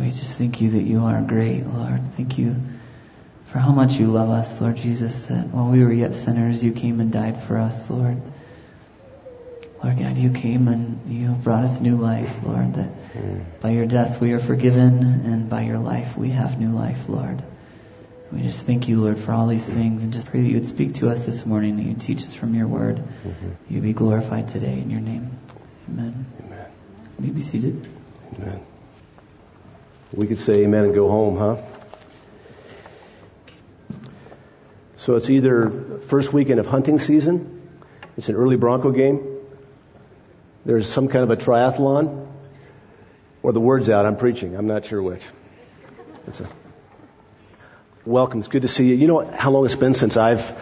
We just thank you that you are great, Lord. Thank you for how much you love us, Lord Jesus, that while we were yet sinners, you came and died for us, Lord. Lord God, you came and you brought us new life, Lord, that by your death we are forgiven and by your life we have new life, Lord. We just thank you, Lord, for all these things and just pray that you would speak to us this morning, that you teach us from your word. Mm-hmm. You be glorified today in your name. Amen. Amen. You may be seated. Amen. We could say amen and go home, huh? So it's either first weekend of hunting season, it's an early Bronco game, there's some kind of a triathlon, or the word's out, I'm preaching. I'm not sure which. It's a welcome. It's good to see you. You know how long it's been since I've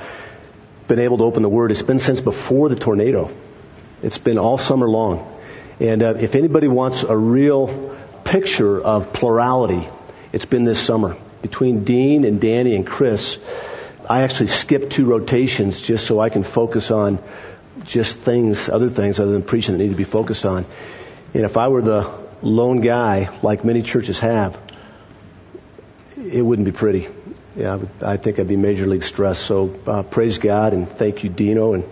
been able to open the Word? It's been since before the tornado. It's been all summer long. And uh, if anybody wants a real picture of plurality, it's been this summer. Between Dean and Danny and Chris, I actually skipped two rotations just so I can focus on just things, other things other than preaching that need to be focused on. And if I were the lone guy, like many churches have, it wouldn't be pretty. Yeah, I, would, I think I'd be major league stressed. So uh, praise God and thank you, Dino and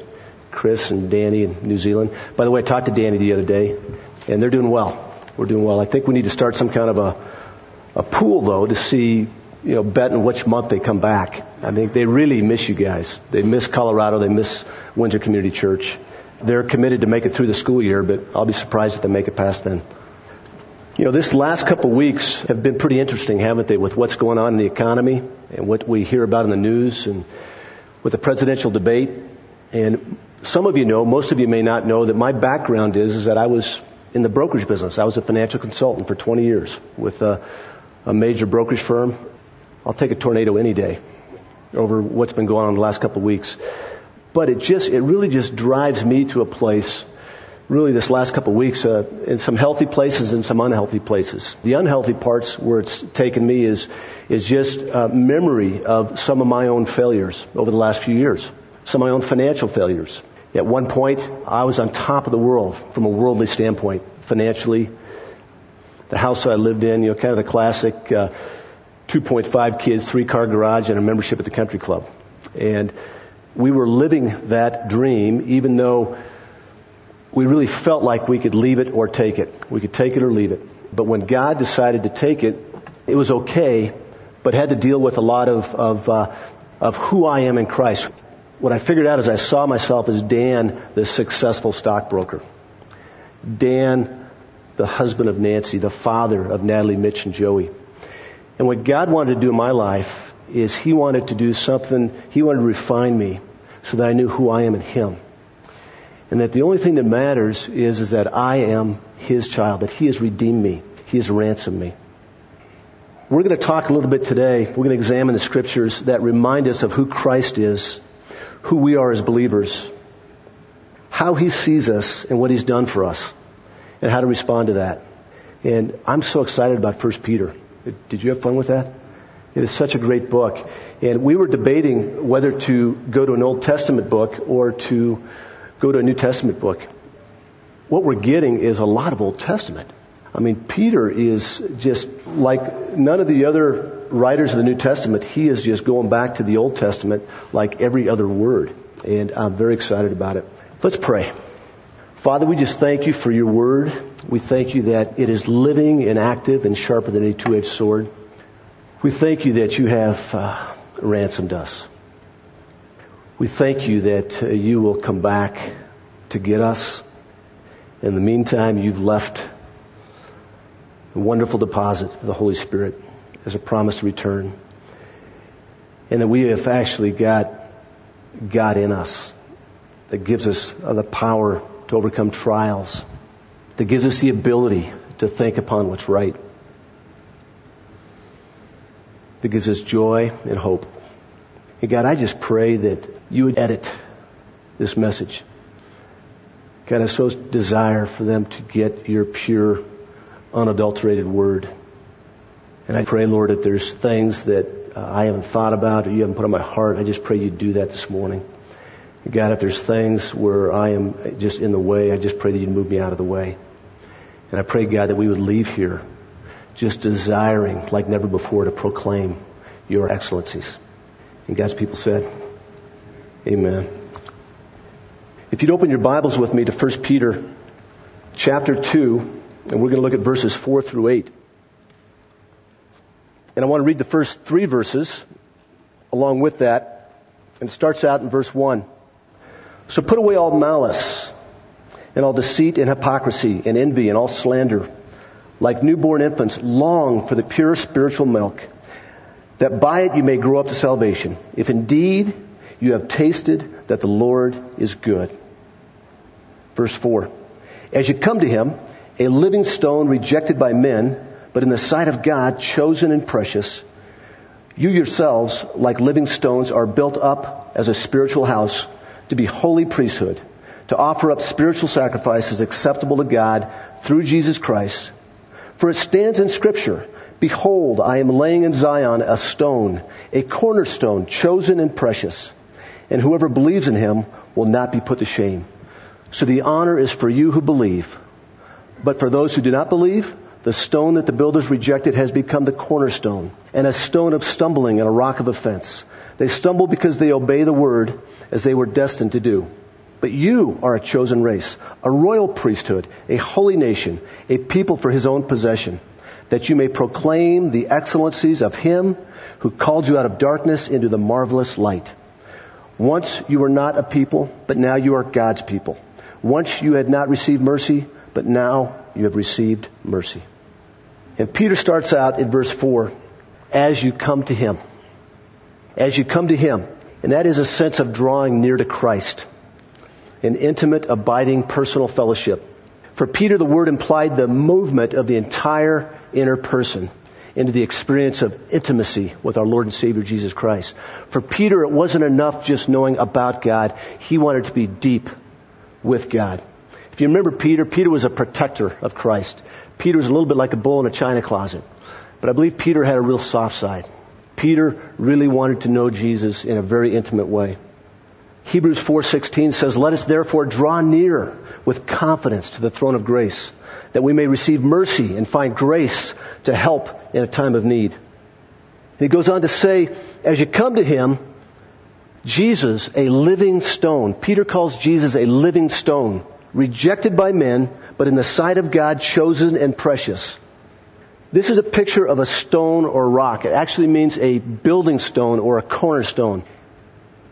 Chris and Danny in New Zealand. By the way, I talked to Danny the other day, and they're doing well. We're doing well. I think we need to start some kind of a a pool though to see you know betting which month they come back. I think they really miss you guys. They miss Colorado. They miss Windsor Community Church. They're committed to make it through the school year, but I'll be surprised if they make it past then. You know, this last couple of weeks have been pretty interesting, haven't they, with what's going on in the economy and what we hear about in the news and with the presidential debate. And some of you know, most of you may not know that my background is, is that I was in the brokerage business. I was a financial consultant for 20 years with a, a major brokerage firm. I'll take a tornado any day over what's been going on the last couple of weeks. But it just, it really just drives me to a place really this last couple of weeks uh, in some healthy places and some unhealthy places. The unhealthy parts where it's taken me is is just uh, memory of some of my own failures over the last few years, some of my own financial failures. At one point, I was on top of the world from a worldly standpoint, financially. The house that I lived in, you know, kind of the classic uh, 2.5 kids, three car garage, and a membership at the country club. And we were living that dream, even though we really felt like we could leave it or take it. We could take it or leave it. But when God decided to take it, it was okay, but had to deal with a lot of of, uh, of who I am in Christ. What I figured out is I saw myself as Dan, the successful stockbroker. Dan, the husband of Nancy, the father of Natalie, Mitch, and Joey. And what God wanted to do in my life is He wanted to do something, He wanted to refine me so that I knew who I am in Him. And that the only thing that matters is, is that I am His child, that He has redeemed me. He has ransomed me. We're going to talk a little bit today. We're going to examine the scriptures that remind us of who Christ is, who we are as believers, how He sees us and what He's done for us, and how to respond to that. And I'm so excited about 1 Peter. Did you have fun with that? It is such a great book. And we were debating whether to go to an Old Testament book or to go to a New Testament book. What we're getting is a lot of Old Testament. I mean, Peter is just like none of the other writers of the New Testament. He is just going back to the Old Testament like every other word. And I'm very excited about it. Let's pray. Father, we just thank you for your word. We thank you that it is living and active and sharper than any two-edged sword. We thank you that you have uh, ransomed us. We thank you that uh, you will come back to get us. In the meantime, you've left a wonderful deposit of the Holy Spirit as a promise to return. And that we have actually got God in us that gives us the power to overcome trials, that gives us the ability to think upon what's right, that gives us joy and hope. And God, I just pray that you would edit this message. God, I so desire for them to get your pure, unadulterated word. And I pray, Lord, if there's things that uh, I haven't thought about or you haven't put on my heart, I just pray you do that this morning. God, if there's things where I am just in the way, I just pray that you'd move me out of the way. And I pray, God, that we would leave here just desiring like never before to proclaim your excellencies. And God's people said, Amen. If you'd open your Bibles with me to 1 Peter chapter 2, and we're going to look at verses 4 through 8. And I want to read the first three verses along with that. And it starts out in verse 1. So put away all malice and all deceit and hypocrisy and envy and all slander. Like newborn infants, long for the pure spiritual milk, that by it you may grow up to salvation, if indeed you have tasted that the Lord is good. Verse 4. As you come to him, a living stone rejected by men, but in the sight of God chosen and precious, you yourselves, like living stones, are built up as a spiritual house to be holy priesthood, to offer up spiritual sacrifices acceptable to God through Jesus Christ. For it stands in scripture, Behold, I am laying in Zion a stone, a cornerstone, chosen and precious, and whoever believes in him will not be put to shame. So the honor is for you who believe. But for those who do not believe, the stone that the builders rejected has become the cornerstone, and a stone of stumbling and a rock of offense. They stumble because they obey the word as they were destined to do. But you are a chosen race, a royal priesthood, a holy nation, a people for his own possession that you may proclaim the excellencies of him who called you out of darkness into the marvelous light. Once you were not a people, but now you are God's people. Once you had not received mercy, but now you have received mercy. And Peter starts out in verse 4, as you come to him. As you come to him. And that is a sense of drawing near to Christ. An intimate, abiding, personal fellowship. For Peter, the word implied the movement of the entire inner person into the experience of intimacy with our Lord and Savior Jesus Christ. For Peter, it wasn't enough just knowing about God. He wanted to be deep with God. If you remember Peter, Peter was a protector of Christ. Peter was a little bit like a bull in a china closet. But I believe Peter had a real soft side. Peter really wanted to know Jesus in a very intimate way. Hebrews 4:16 says, "Let us therefore draw near with confidence to the throne of grace, that we may receive mercy and find grace to help in a time of need." And he goes on to say, as you come to him, Jesus, a living stone. Peter calls Jesus a living stone, rejected by men, but in the sight of God, chosen and precious. This is a picture of a stone or rock. It actually means a building stone or a cornerstone.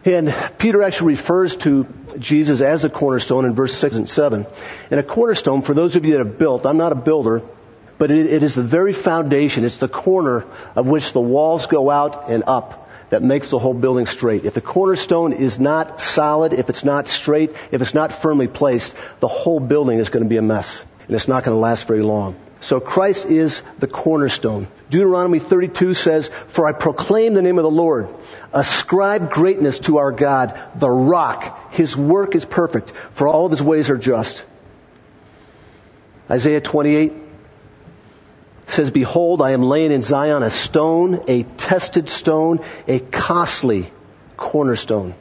And Peter actually refers to Jesus as a cornerstone in verse 6 and 7. And a cornerstone, for those of you that have built, I'm not a builder, but it, it is the very foundation, it's the corner of which the walls go out and up that makes the whole building straight. If the cornerstone is not solid, if it's not straight, if it's not firmly placed, the whole building is going to be a mess. And it's not going to last very long. So Christ is the cornerstone. Deuteronomy 32 says, For I proclaim the name of the Lord. Ascribe greatness to our God, the rock. His work is perfect, for all of his ways are just. Isaiah 28 says, Behold, I am laying in Zion a stone, a tested stone, a costly cornerstone,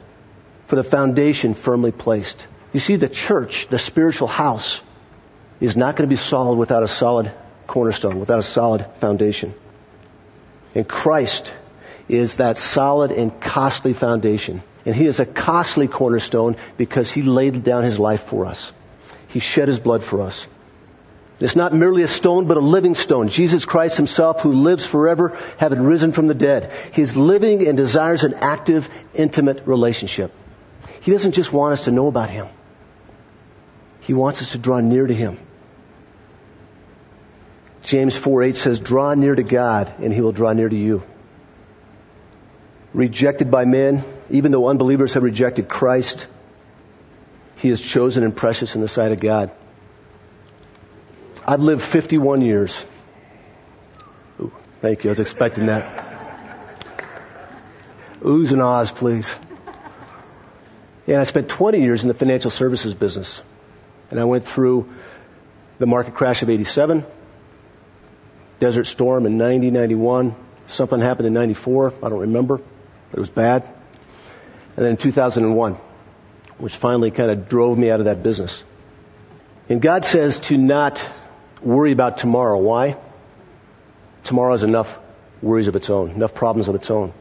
for the foundation firmly placed. You see, the church, the spiritual house, is not going to be solid without a solid cornerstone, without a solid foundation. And Christ is that solid and costly foundation. And He is a costly cornerstone because He laid down His life for us. He shed His blood for us. It's not merely a stone, but a living stone. Jesus Christ Himself, who lives forever, having risen from the dead. He's living and desires an active, intimate relationship. He doesn't just want us to know about Him. He wants us to draw near to Him. James 4 8 says, Draw near to God, and He will draw near to you. Rejected by men, even though unbelievers have rejected Christ, He is chosen and precious in the sight of God. I've lived 51 years. Ooh, thank you. I was expecting that. Oohs and ahs, please. And I spent 20 years in the financial services business. And I went through the market crash of 87, Desert Storm in 90, 91. Something happened in 94. I don't remember. But it was bad. And then in 2001, which finally kind of drove me out of that business. And God says to not worry about tomorrow. Why? Tomorrow has enough worries of its own, enough problems of its own.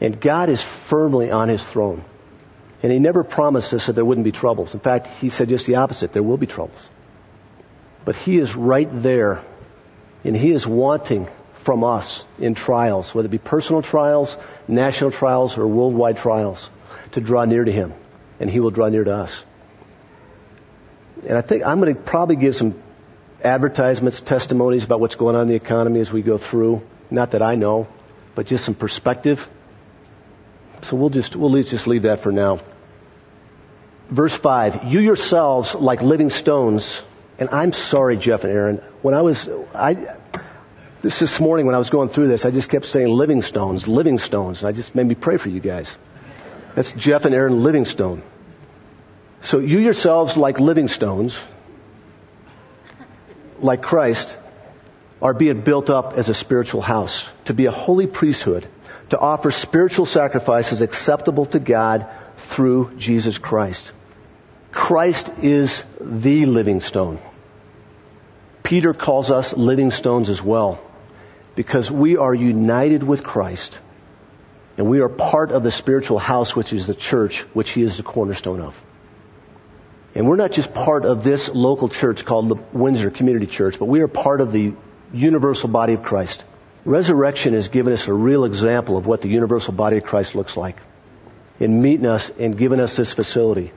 And God is firmly on his throne. And he never promised us that there wouldn't be troubles. In fact, he said just the opposite. There will be troubles. But he is right there. And he is wanting from us in trials, whether it be personal trials, national trials, or worldwide trials, to draw near to him. And he will draw near to us. And I think I'm going to probably give some advertisements, testimonies about what's going on in the economy as we go through. Not that I know, but just some perspective. So we'll just, we'll just leave that for now. Verse 5, you yourselves like living stones, and I'm sorry, Jeff and Aaron, when I was, I, this this morning when I was going through this, I just kept saying living stones, living stones, and I just made me pray for you guys. That's Jeff and Aaron Livingstone. So you yourselves like living stones, like Christ, are being built up as a spiritual house, to be a holy priesthood, to offer spiritual sacrifices acceptable to God through Jesus Christ. Christ is the living stone. Peter calls us living stones as well, because we are united with Christ, and we are part of the spiritual house which is the church, which he is the cornerstone of. And we're not just part of this local church called the Windsor Community Church, but we are part of the universal body of Christ. Resurrection has given us a real example of what the universal body of Christ looks like in meeting us and giving us this facility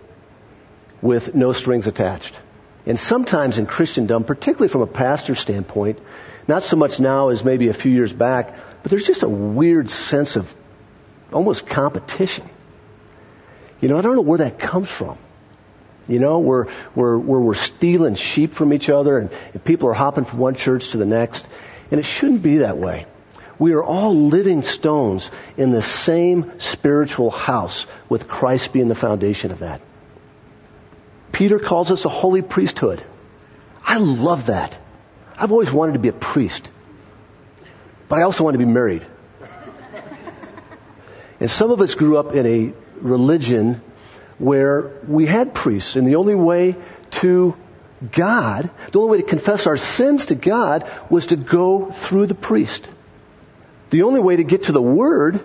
with no strings attached. And sometimes in Christendom, particularly from a pastor standpoint, not so much now as maybe a few years back, but there's just a weird sense of almost competition. You know, I don't know where that comes from. You know, where, where, where we're we're stealing sheep from each other and, and people are hopping from one church to the next. And it shouldn't be that way. We are all living stones in the same spiritual house with Christ being the foundation of that. Peter calls us a holy priesthood. I love that. I've always wanted to be a priest. But I also want to be married. And some of us grew up in a religion where we had priests, and the only way to God, the only way to confess our sins to God was to go through the priest. The only way to get to the Word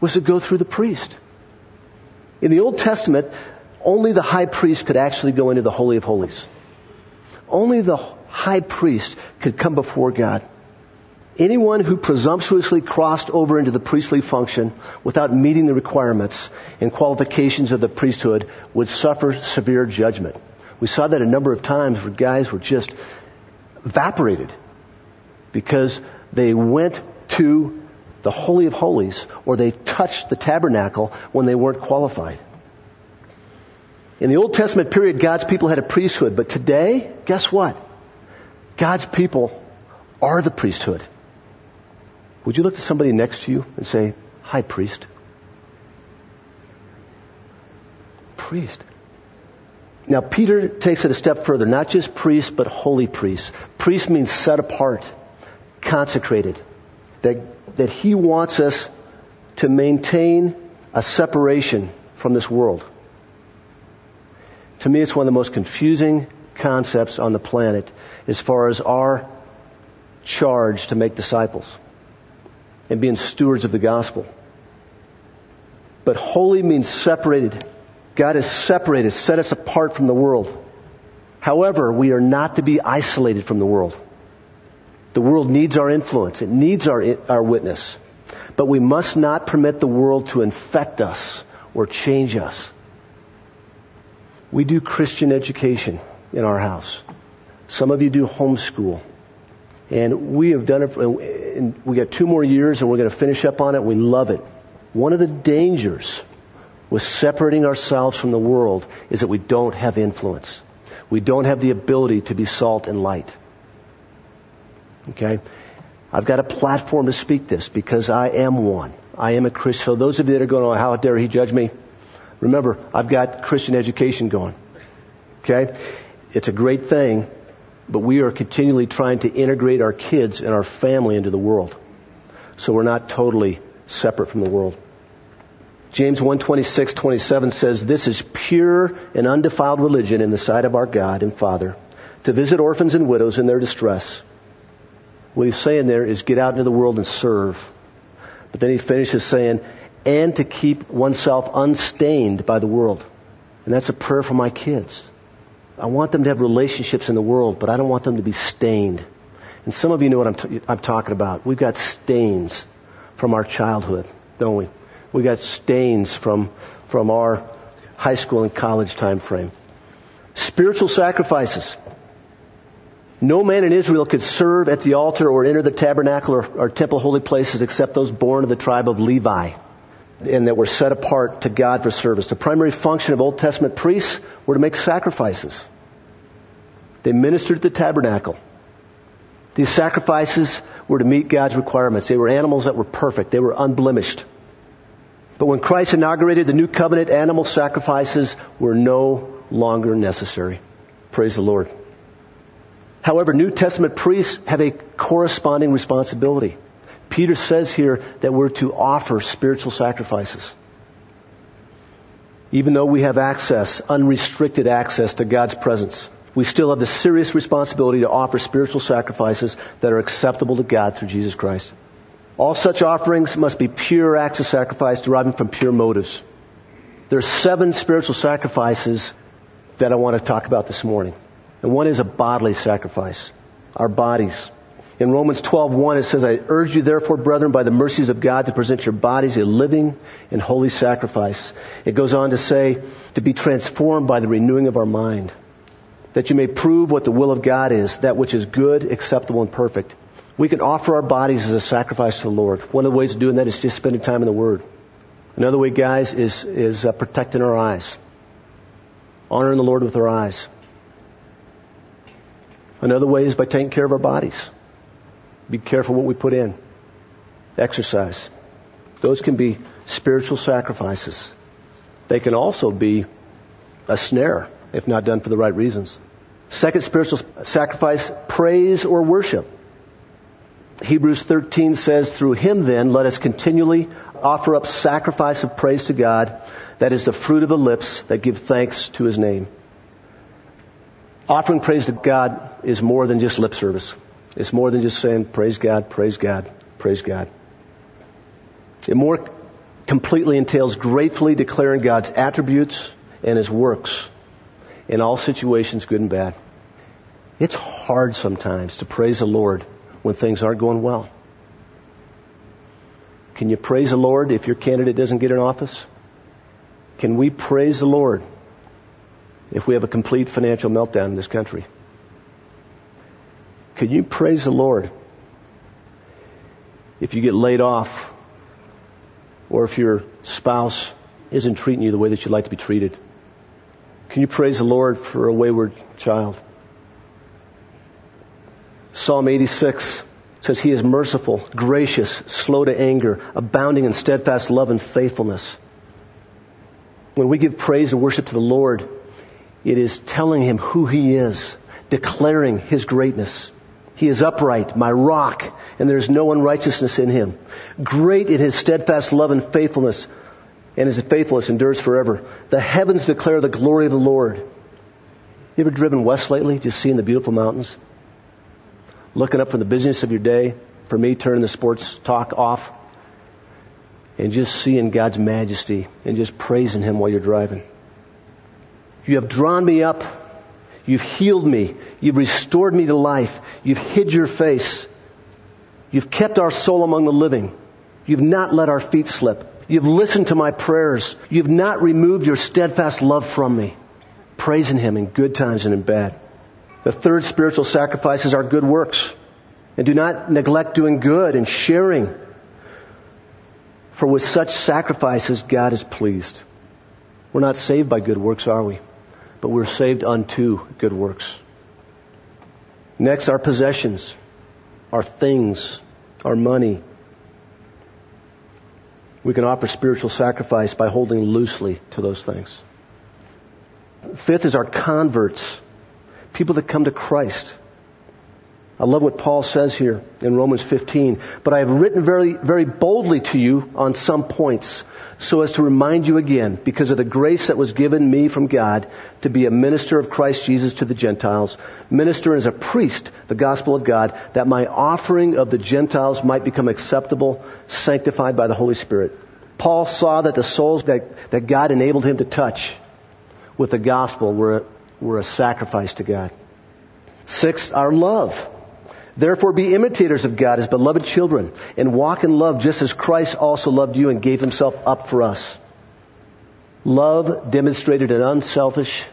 was to go through the priest. In the Old Testament, only the high priest could actually go into the Holy of Holies. Only the high priest could come before God. Anyone who presumptuously crossed over into the priestly function without meeting the requirements and qualifications of the priesthood would suffer severe judgment. We saw that a number of times where guys were just evaporated because they went to the Holy of Holies or they touched the tabernacle when they weren't qualified. In the Old Testament period, God's people had a priesthood, but today, guess what? God's people are the priesthood. Would you look at somebody next to you and say, Hi, priest? Priest. Now, Peter takes it a step further. Not just priest, but holy priest. Priest means set apart, consecrated. That, that he wants us to maintain a separation from this world. To me, it's one of the most confusing concepts on the planet as far as our charge to make disciples and being stewards of the gospel. But holy means separated. God has separated, set us apart from the world. However, we are not to be isolated from the world. The world needs our influence. It needs our, our witness. But we must not permit the world to infect us or change us. We do Christian education in our house. Some of you do homeschool. And we have done it, and we got two more years and we're going to finish up on it. We love it. One of the dangers with separating ourselves from the world is that we don't have influence. We don't have the ability to be salt and light. Okay? I've got a platform to speak this because I am one. I am a Christian. So those of you that are going, oh, how dare he judge me? Remember, I've got Christian education going. Okay? It's a great thing, but we are continually trying to integrate our kids and our family into the world. So we're not totally separate from the world. James 126, 27 says, This is pure and undefiled religion in the sight of our God and Father, to visit orphans and widows in their distress, What he's saying there is get out into the world and serve. But then he finishes saying, and to keep oneself unstained by the world. And that's a prayer for my kids. I want them to have relationships in the world, but I don't want them to be stained. And some of you know what I'm, t- I'm talking about. We've got stains from our childhood, don't we? We've got stains from, from our high school and college time frame. Spiritual sacrifices. No man in Israel could serve at the altar or enter the tabernacle or, or temple holy places except those born of the tribe of Levi and that were set apart to God for service. The primary function of Old Testament priests were to make sacrifices. They ministered at the tabernacle. These sacrifices were to meet God's requirements. They were animals that were perfect. They were unblemished. But when Christ inaugurated the new covenant, animal sacrifices were no longer necessary. Praise the Lord. However, New Testament priests have a corresponding responsibility. Peter says here that we're to offer spiritual sacrifices. Even though we have access, unrestricted access to God's presence, we still have the serious responsibility to offer spiritual sacrifices that are acceptable to God through Jesus Christ. All such offerings must be pure acts of sacrifice deriving from pure motives. There are seven spiritual sacrifices that I want to talk about this morning. And one is a bodily sacrifice. Our bodies. In Romans 12:1 it says, "I urge you therefore, brethren, by the mercies of God, to present your bodies a living and holy sacrifice." It goes on to say, "To be transformed by the renewing of our mind, that you may prove what the will of God is, that which is good, acceptable, and perfect." We can offer our bodies as a sacrifice to the Lord. One of the ways of doing that is just spending time in the Word. Another way, guys, is is uh, protecting our eyes, honoring the Lord with our eyes. Another way is by taking care of our bodies. Be careful what we put in. Exercise. Those can be spiritual sacrifices. They can also be a snare if not done for the right reasons. Second spiritual sacrifice, praise or worship. Hebrews 13 says, through him then let us continually offer up sacrifice of praise to God. That is the fruit of the lips that give thanks to his name. Offering praise to God is more than just lip service. It's more than just saying, praise God, praise God, praise God. It more completely entails gratefully declaring God's attributes and His works in all situations, good and bad. It's hard sometimes to praise the Lord when things aren't going well. Can you praise the Lord if your candidate doesn't get in office? Can we praise the Lord if we have a complete financial meltdown in this country. Can you praise the Lord if you get laid off or if your spouse isn't treating you the way that you'd like to be treated? Can you praise the Lord for a wayward child? Psalm 86 says he is merciful, gracious, slow to anger, abounding in steadfast love and faithfulness. When we give praise and worship to the Lord, it is telling him who he is, declaring his greatness. He is upright, my rock, and there is no unrighteousness in him. Great in his steadfast love and faithfulness, and his faithfulness endures forever. The heavens declare the glory of the Lord. You ever driven west lately, just seeing the beautiful mountains? Looking up from the business of your day, for me, turning the sports talk off, and just seeing God's majesty, and just praising Him while you're driving. You have drawn me up. You've healed me. You've restored me to life. You've hid your face. You've kept our soul among the living. You've not let our feet slip. You've listened to my prayers. You've not removed your steadfast love from me. Praising Him in good times and in bad. The third spiritual sacrifice is our good works. And do not neglect doing good and sharing. For with such sacrifices, God is pleased. We're not saved by good works, are we? But we're saved unto good works. Next, our possessions, our things, our money. We can offer spiritual sacrifice by holding loosely to those things. Fifth is our converts, people that come to Christ. I love what Paul says here in Romans 15. But I have written very, very boldly to you on some points so as to remind you again, because of the grace that was given me from God to be a minister of Christ Jesus to the Gentiles, minister as a priest the gospel of God, that my offering of the Gentiles might become acceptable, sanctified by the Holy Spirit. Paul saw that the souls that, that God enabled him to touch with the gospel were, were a sacrifice to God. Sixth, our love. Therefore be imitators of God as beloved children and walk in love just as Christ also loved you and gave himself up for us. Love demonstrated an unselfish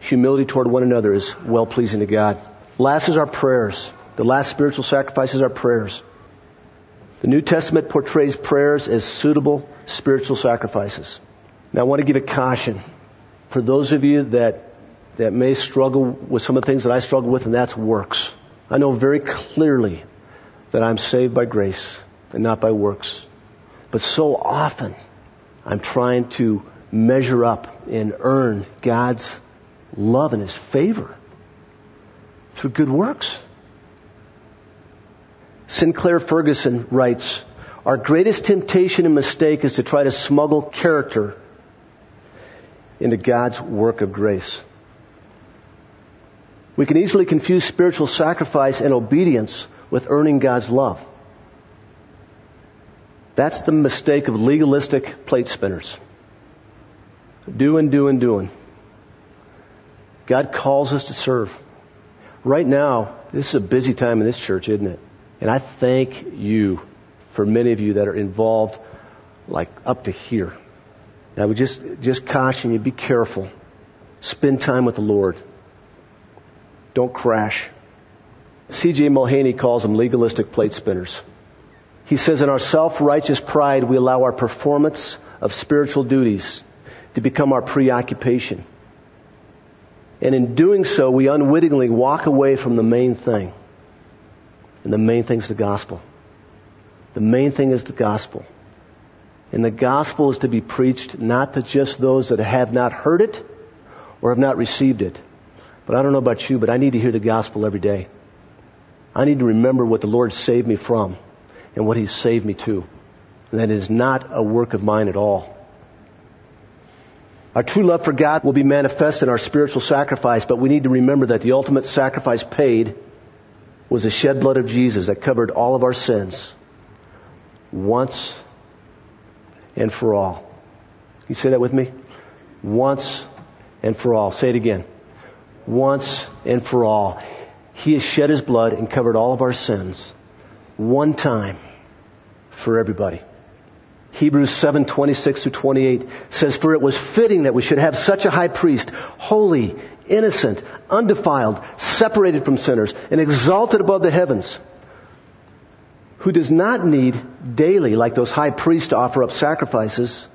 humility toward one another is well pleasing to God. Last is our prayers. The last spiritual sacrifice is our prayers. The New Testament portrays prayers as suitable spiritual sacrifices. Now I want to give a caution for those of you that that may struggle with some of the things that I struggle with, and that's works. I know very clearly that I'm saved by grace and not by works. But so often I'm trying to measure up and earn God's love and His favor through good works. Sinclair Ferguson writes, our greatest temptation and mistake is to try to smuggle character into God's work of grace. We can easily confuse spiritual sacrifice and obedience with earning God's love. That's the mistake of legalistic plate spinners. Doing, doing, doing. God calls us to serve. Right now, this is a busy time in this church, isn't it? And I thank you for many of you that are involved like up to here. I would just, just caution you, be careful. Spend time with the Lord. Don't crash. C.J. Mahaney calls them legalistic plate spinners. He says in our self-righteous pride, we allow our performance of spiritual duties to become our preoccupation. And in doing so, we unwittingly walk away from the main thing. And the main thing is the gospel. The main thing is the gospel. And the gospel is to be preached not to just those that have not heard it or have not received it, but I don't know about you, but I need to hear the gospel every day. I need to remember what the Lord saved me from and what He's saved me to. And that is not a work of mine at all. Our true love for God will be manifest in our spiritual sacrifice, but we need to remember that the ultimate sacrifice paid was the shed blood of Jesus that covered all of our sins once and for all. You say that with me? Once and for all. Say it again once and for all. He has shed his blood and covered all of our sins one time for everybody. Hebrews 7, 26 to 28 says, For it was fitting that we should have such a high priest, holy, innocent, undefiled, separated from sinners, and exalted above the heavens, who does not need daily, like those high priests, to offer up sacrifices,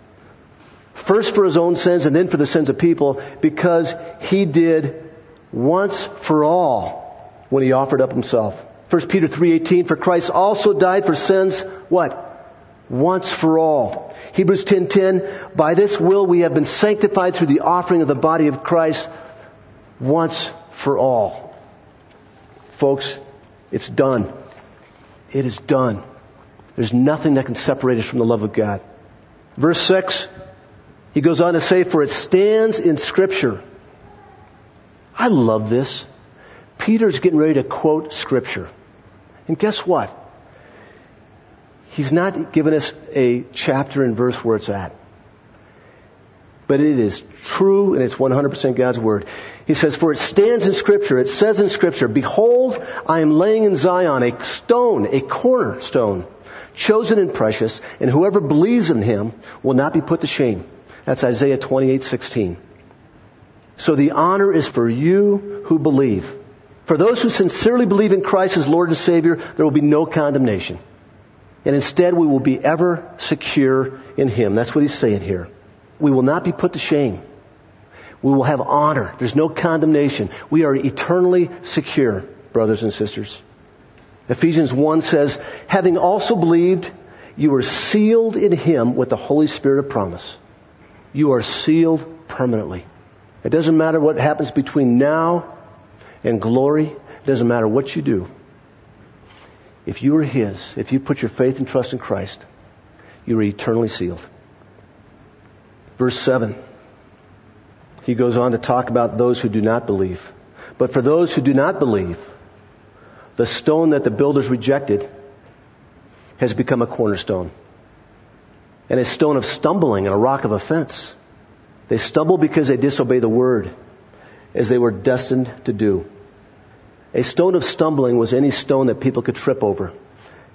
first for his own sins and then for the sins of people, because he did once for all when he offered up himself. 1 Peter 3:18 for Christ also died for sins what? Once for all. Hebrews 10:10 by this will we have been sanctified through the offering of the body of Christ once for all. Folks, it's done. It is done. There's nothing that can separate us from the love of God. Verse 6, he goes on to say, for it stands in scripture I love this. Peter's getting ready to quote scripture. And guess what? He's not giving us a chapter and verse where it's at. But it is true and it's 100% God's word. He says, for it stands in scripture, it says in scripture, behold, I am laying in Zion a stone, a cornerstone, chosen and precious, and whoever believes in him will not be put to shame. That's Isaiah 28, 16. So the honor is for you who believe. For those who sincerely believe in Christ as Lord and Savior, there will be no condemnation. And instead we will be ever secure in Him. That's what He's saying here. We will not be put to shame. We will have honor. There's no condemnation. We are eternally secure, brothers and sisters. Ephesians 1 says, having also believed, you are sealed in Him with the Holy Spirit of promise. You are sealed permanently. It doesn't matter what happens between now and glory. It doesn't matter what you do. if you are His, if you put your faith and trust in Christ, you are eternally sealed. Verse 7. He goes on to talk about those who do not believe. But for those who do not believe, the stone that the builders rejected has become a cornerstone and a stone of stumbling and a rock of offense. They stumble because they disobey the word as they were destined to do. A stone of stumbling was any stone that people could trip over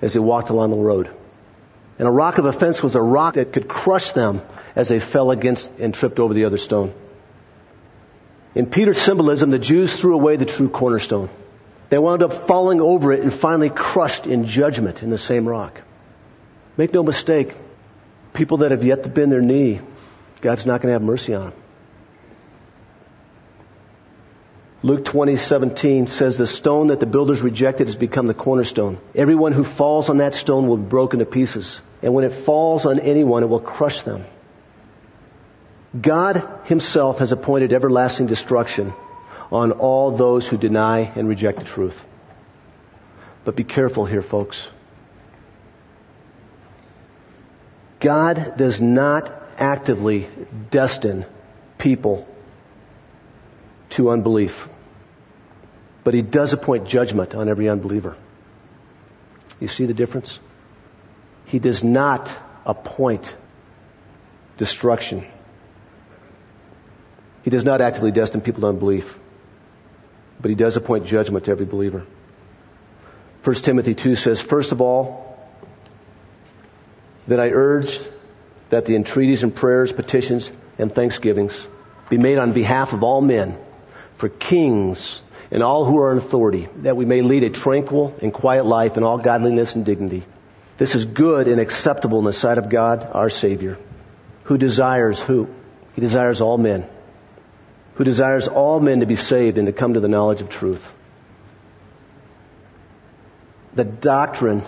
as they walked along the road. And a rock of offense was a rock that could crush them as they fell against and tripped over the other stone. In Peter's symbolism, the Jews threw away the true cornerstone. They wound up falling over it and finally crushed in judgment in the same rock. Make no mistake, people that have yet to bend their knee, God's not going to have mercy on them. Luke 20, 17 says, The stone that the builders rejected has become the cornerstone. Everyone who falls on that stone will be broken to pieces. And when it falls on anyone, it will crush them. God himself has appointed everlasting destruction on all those who deny and reject the truth. But be careful here, folks. God does not actively destine people to unbelief. But he does appoint judgment on every unbeliever. You see the difference? He does not appoint destruction. He does not actively destine people to unbelief, but he does appoint judgment to every believer. 1 Timothy 2 says, First of all, that I urge that the entreaties and prayers, petitions, and thanksgivings be made on behalf of all men, for kings and all who are in authority, that we may lead a tranquil and quiet life in all godliness and dignity. This is good and acceptable in the sight of God, our Savior, who desires who? He desires all men who desires all men to be saved and to come to the knowledge of truth. The doctrine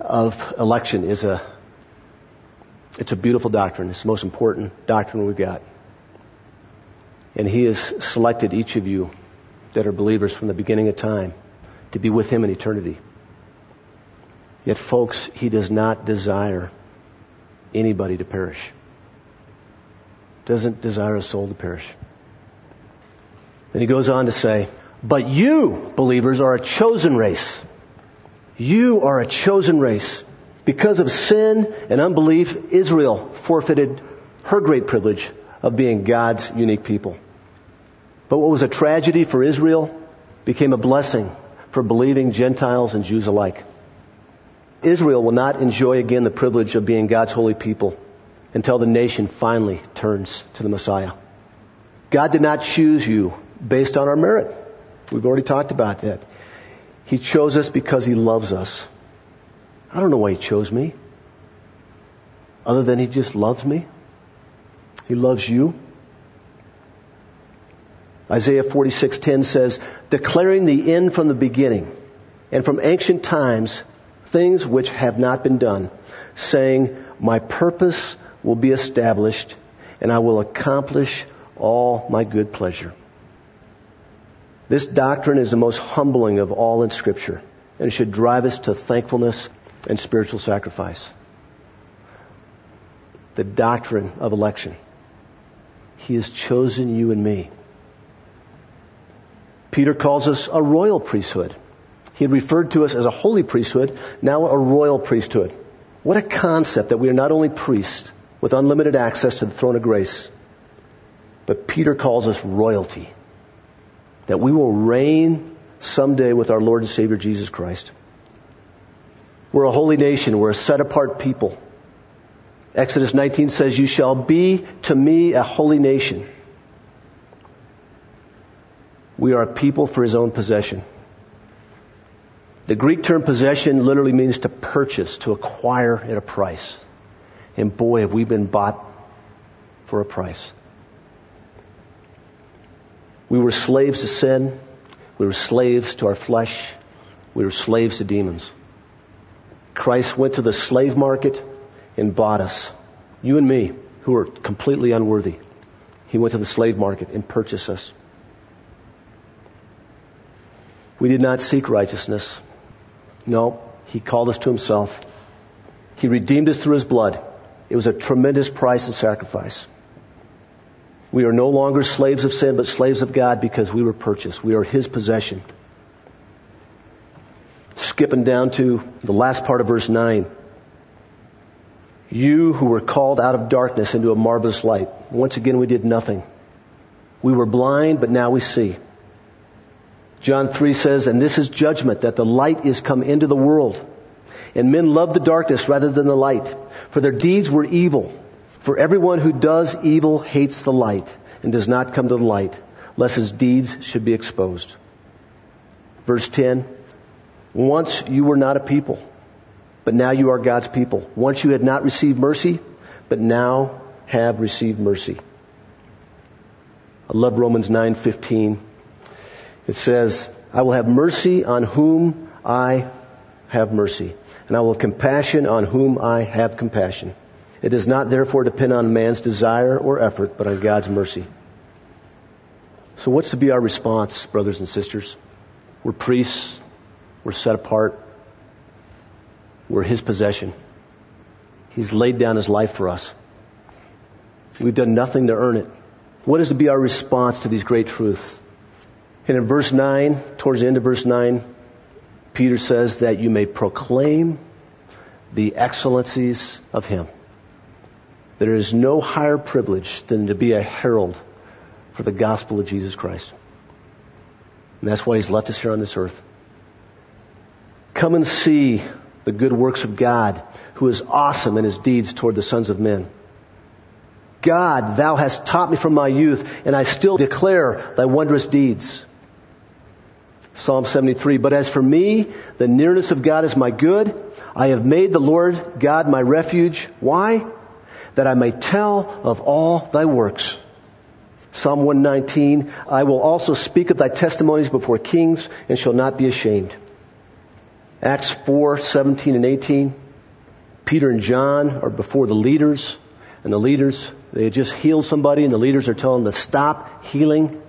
of election is a, it's a beautiful doctrine. It's the most important doctrine we've got. And He has selected each of you that are believers from the beginning of time to be with Him in eternity. Yet folks, He does not desire anybody to perish. Doesn't desire a soul to perish. Then he goes on to say, but you, believers, are a chosen race. You are a chosen race. Because of sin and unbelief, Israel forfeited her great privilege of being God's unique people. But what was a tragedy for Israel became a blessing for believing Gentiles and Jews alike. Israel will not enjoy again the privilege of being God's holy people until the nation finally turns to the Messiah. God did not choose you based on our merit. We've already talked about that. He chose us because He loves us. I don't know why He chose me. Other than He just loves me. He loves you. Isaiah 46:10 says, declaring the end from the beginning and from ancient times things which have not been done, saying, my purpose will be established and I will accomplish all my good pleasure. This doctrine is the most humbling of all in Scripture, and it should drive us to thankfulness and spiritual sacrifice. The doctrine of election. He has chosen you and me. Peter calls us a royal priesthood. He had referred to us as a holy priesthood, now a royal priesthood. What a concept that we are not only priests with unlimited access to the throne of grace, but Peter calls us royalty that we will reign someday with our Lord and Savior Jesus Christ. We're a holy nation. We're a set apart people. Exodus 19 says, you shall be to me a holy nation. We are a people for his own possession. The Greek term possession literally means to purchase, to acquire at a price. And boy, have we been bought for a price. We were slaves to sin. We were slaves to our flesh. We were slaves to demons. Christ went to the slave market and bought us. You and me, who are completely unworthy. He went to the slave market and purchased us. We did not seek righteousness. No, He called us to himself. He redeemed us through his blood. It was a tremendous price and sacrifice. We are no longer slaves of sin, but slaves of God because we were purchased. We are his possession. Skipping down to the last part of verse 9. You who were called out of darkness into a marvelous light. Once again, we did nothing. We were blind, but now we see. John 3 says, and this is judgment, that the light is come into the world. And men love the darkness rather than the light, for their deeds were evil. For everyone who does evil hates the light and does not come to the light, lest his deeds should be exposed. Verse 10, once you were not a people, but now you are God's people. Once you had not received mercy, but now have received mercy. I love Romans 9:15. It says, I will have mercy on whom I have mercy, and I will have compassion on whom I have compassion. It does not therefore depend on man's desire or effort, but on God's mercy. So what's to be our response, brothers and sisters? We're priests. We're set apart. We're His possession. He's laid down His life for us. We've done nothing to earn it. What is to be our response to these great truths? And in verse 9, towards the end of verse 9, Peter says that you may proclaim the excellencies of Him. There is no higher privilege than to be a herald for the gospel of Jesus Christ. And that's why He's left us here on this earth. Come and see the good works of God, who is awesome in His deeds toward the sons of men. God, thou hast taught me from my youth, and I still declare thy wondrous deeds. Psalm 73, but as for me, the nearness of God is my good. I have made the Lord God my refuge. Why? That I may tell of all thy works. Psalm 119, I will also speak of thy testimonies before kings and shall not be ashamed. Acts 4, 17 and 18, Peter and John are before the leaders and the leaders, they just healed somebody and the leaders are telling them to stop healing,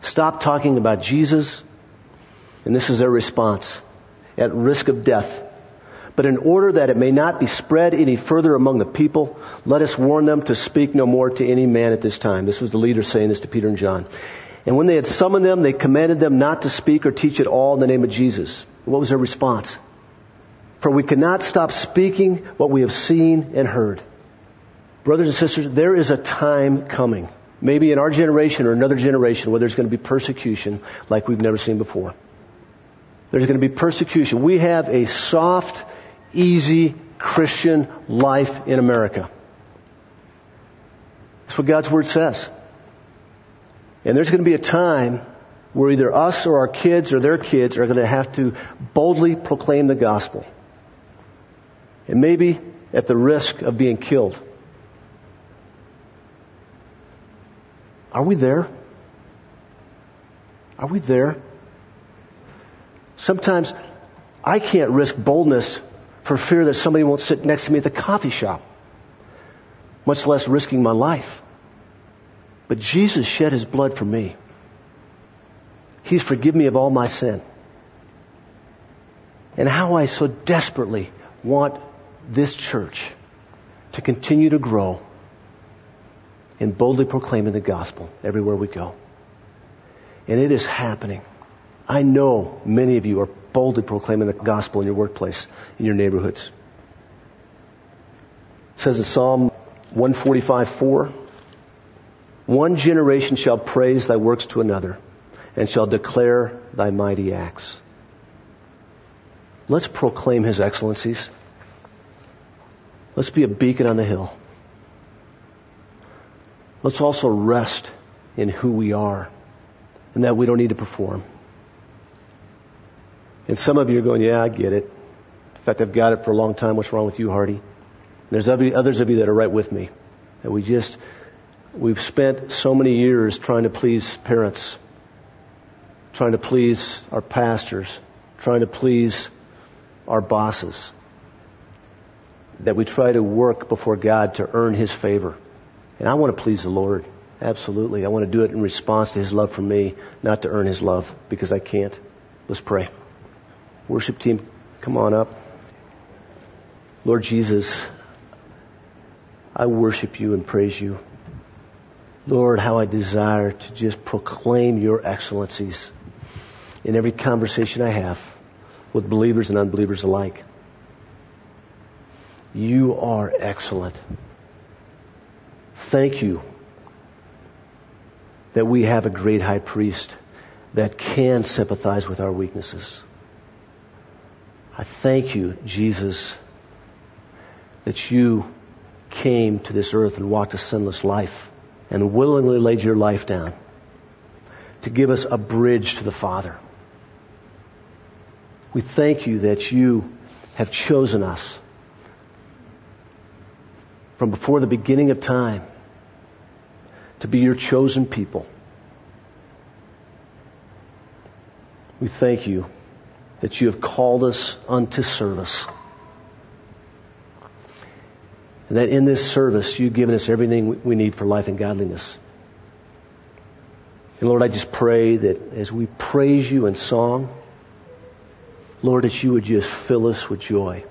stop talking about Jesus, and this is their response at risk of death. But in order that it may not be spread any further among the people, let us warn them to speak no more to any man at this time. This was the leader saying this to Peter and John. And when they had summoned them, they commanded them not to speak or teach at all in the name of Jesus. What was their response? For we cannot stop speaking what we have seen and heard. Brothers and sisters, there is a time coming, maybe in our generation or another generation, where there's going to be persecution like we've never seen before. There's going to be persecution. We have a soft, easy Christian life in America. That's what God's Word says. And there's going to be a time where either us or our kids or their kids are going to have to boldly proclaim the gospel. And maybe at the risk of being killed. Are we there? Are we there? Sometimes I can't risk boldness for fear that somebody won't sit next to me at the coffee shop, much less risking my life. But Jesus shed his blood for me. He's forgiven me of all my sin. And how I so desperately want this church to continue to grow in boldly proclaiming the gospel everywhere we go. And it is happening. I know many of you are boldly proclaiming the gospel in your workplace, in your neighborhoods. It says in Psalm 145, 4, one generation shall praise thy works to another and shall declare thy mighty acts. Let's proclaim his excellencies. Let's be a beacon on the hill. Let's also rest in who we are and that we don't need to perform. And some of you are going, yeah, I get it. In fact, I've got it for a long time. What's wrong with you, Hardy? There's others of you that are right with me. That we just, we've spent so many years trying to please parents, trying to please our pastors, trying to please our bosses, that we try to work before God to earn His favor. And I want to please the Lord. Absolutely. I want to do it in response to His love for me, not to earn His love, because I can't. Let's pray. Worship team, come on up. Lord Jesus, I worship you and praise you. Lord, how I desire to just proclaim your excellencies in every conversation I have with believers and unbelievers alike. You are excellent. Thank you that we have a great high priest that can sympathize with our weaknesses. I thank you, Jesus, that you came to this earth and walked a sinless life and willingly laid your life down to give us a bridge to the Father. We thank you that you have chosen us from before the beginning of time to be your chosen people. We thank you that you have called us unto service. And that in this service, you've given us everything we need for life and godliness. And Lord, I just pray that as we praise you in song, Lord, that you would just fill us with joy.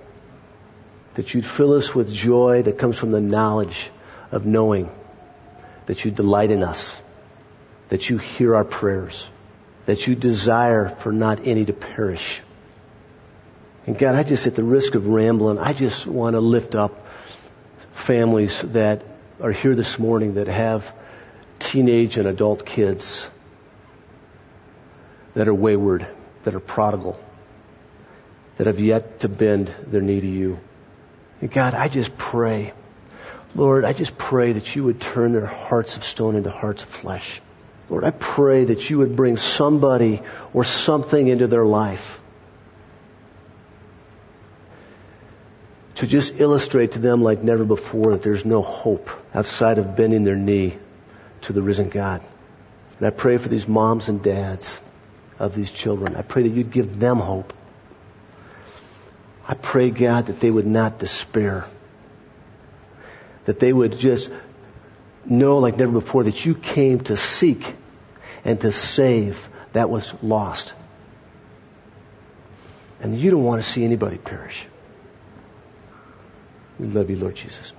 That you'd fill us with joy that comes from the knowledge of knowing that you delight in us, that you hear our prayers, that you desire for not any to perish. And God, I just, at the risk of rambling, I just want to lift up families that are here this morning that have teenage and adult kids that are wayward, that are prodigal, that have yet to bend their knee to you. And God, I just pray, Lord, I just pray that you would turn their hearts of stone into hearts of flesh. Lord, I pray that you would bring somebody or something into their life to just illustrate to them like never before that there's no hope outside of bending their knee to the risen God. And I pray for these moms and dads of these children. I pray that you'd give them hope. I pray, God, that they would not despair. That they would just know like never before that you came to seek and to save that was lost. And you don't want to see anybody perish. We love you, Lord Jesus.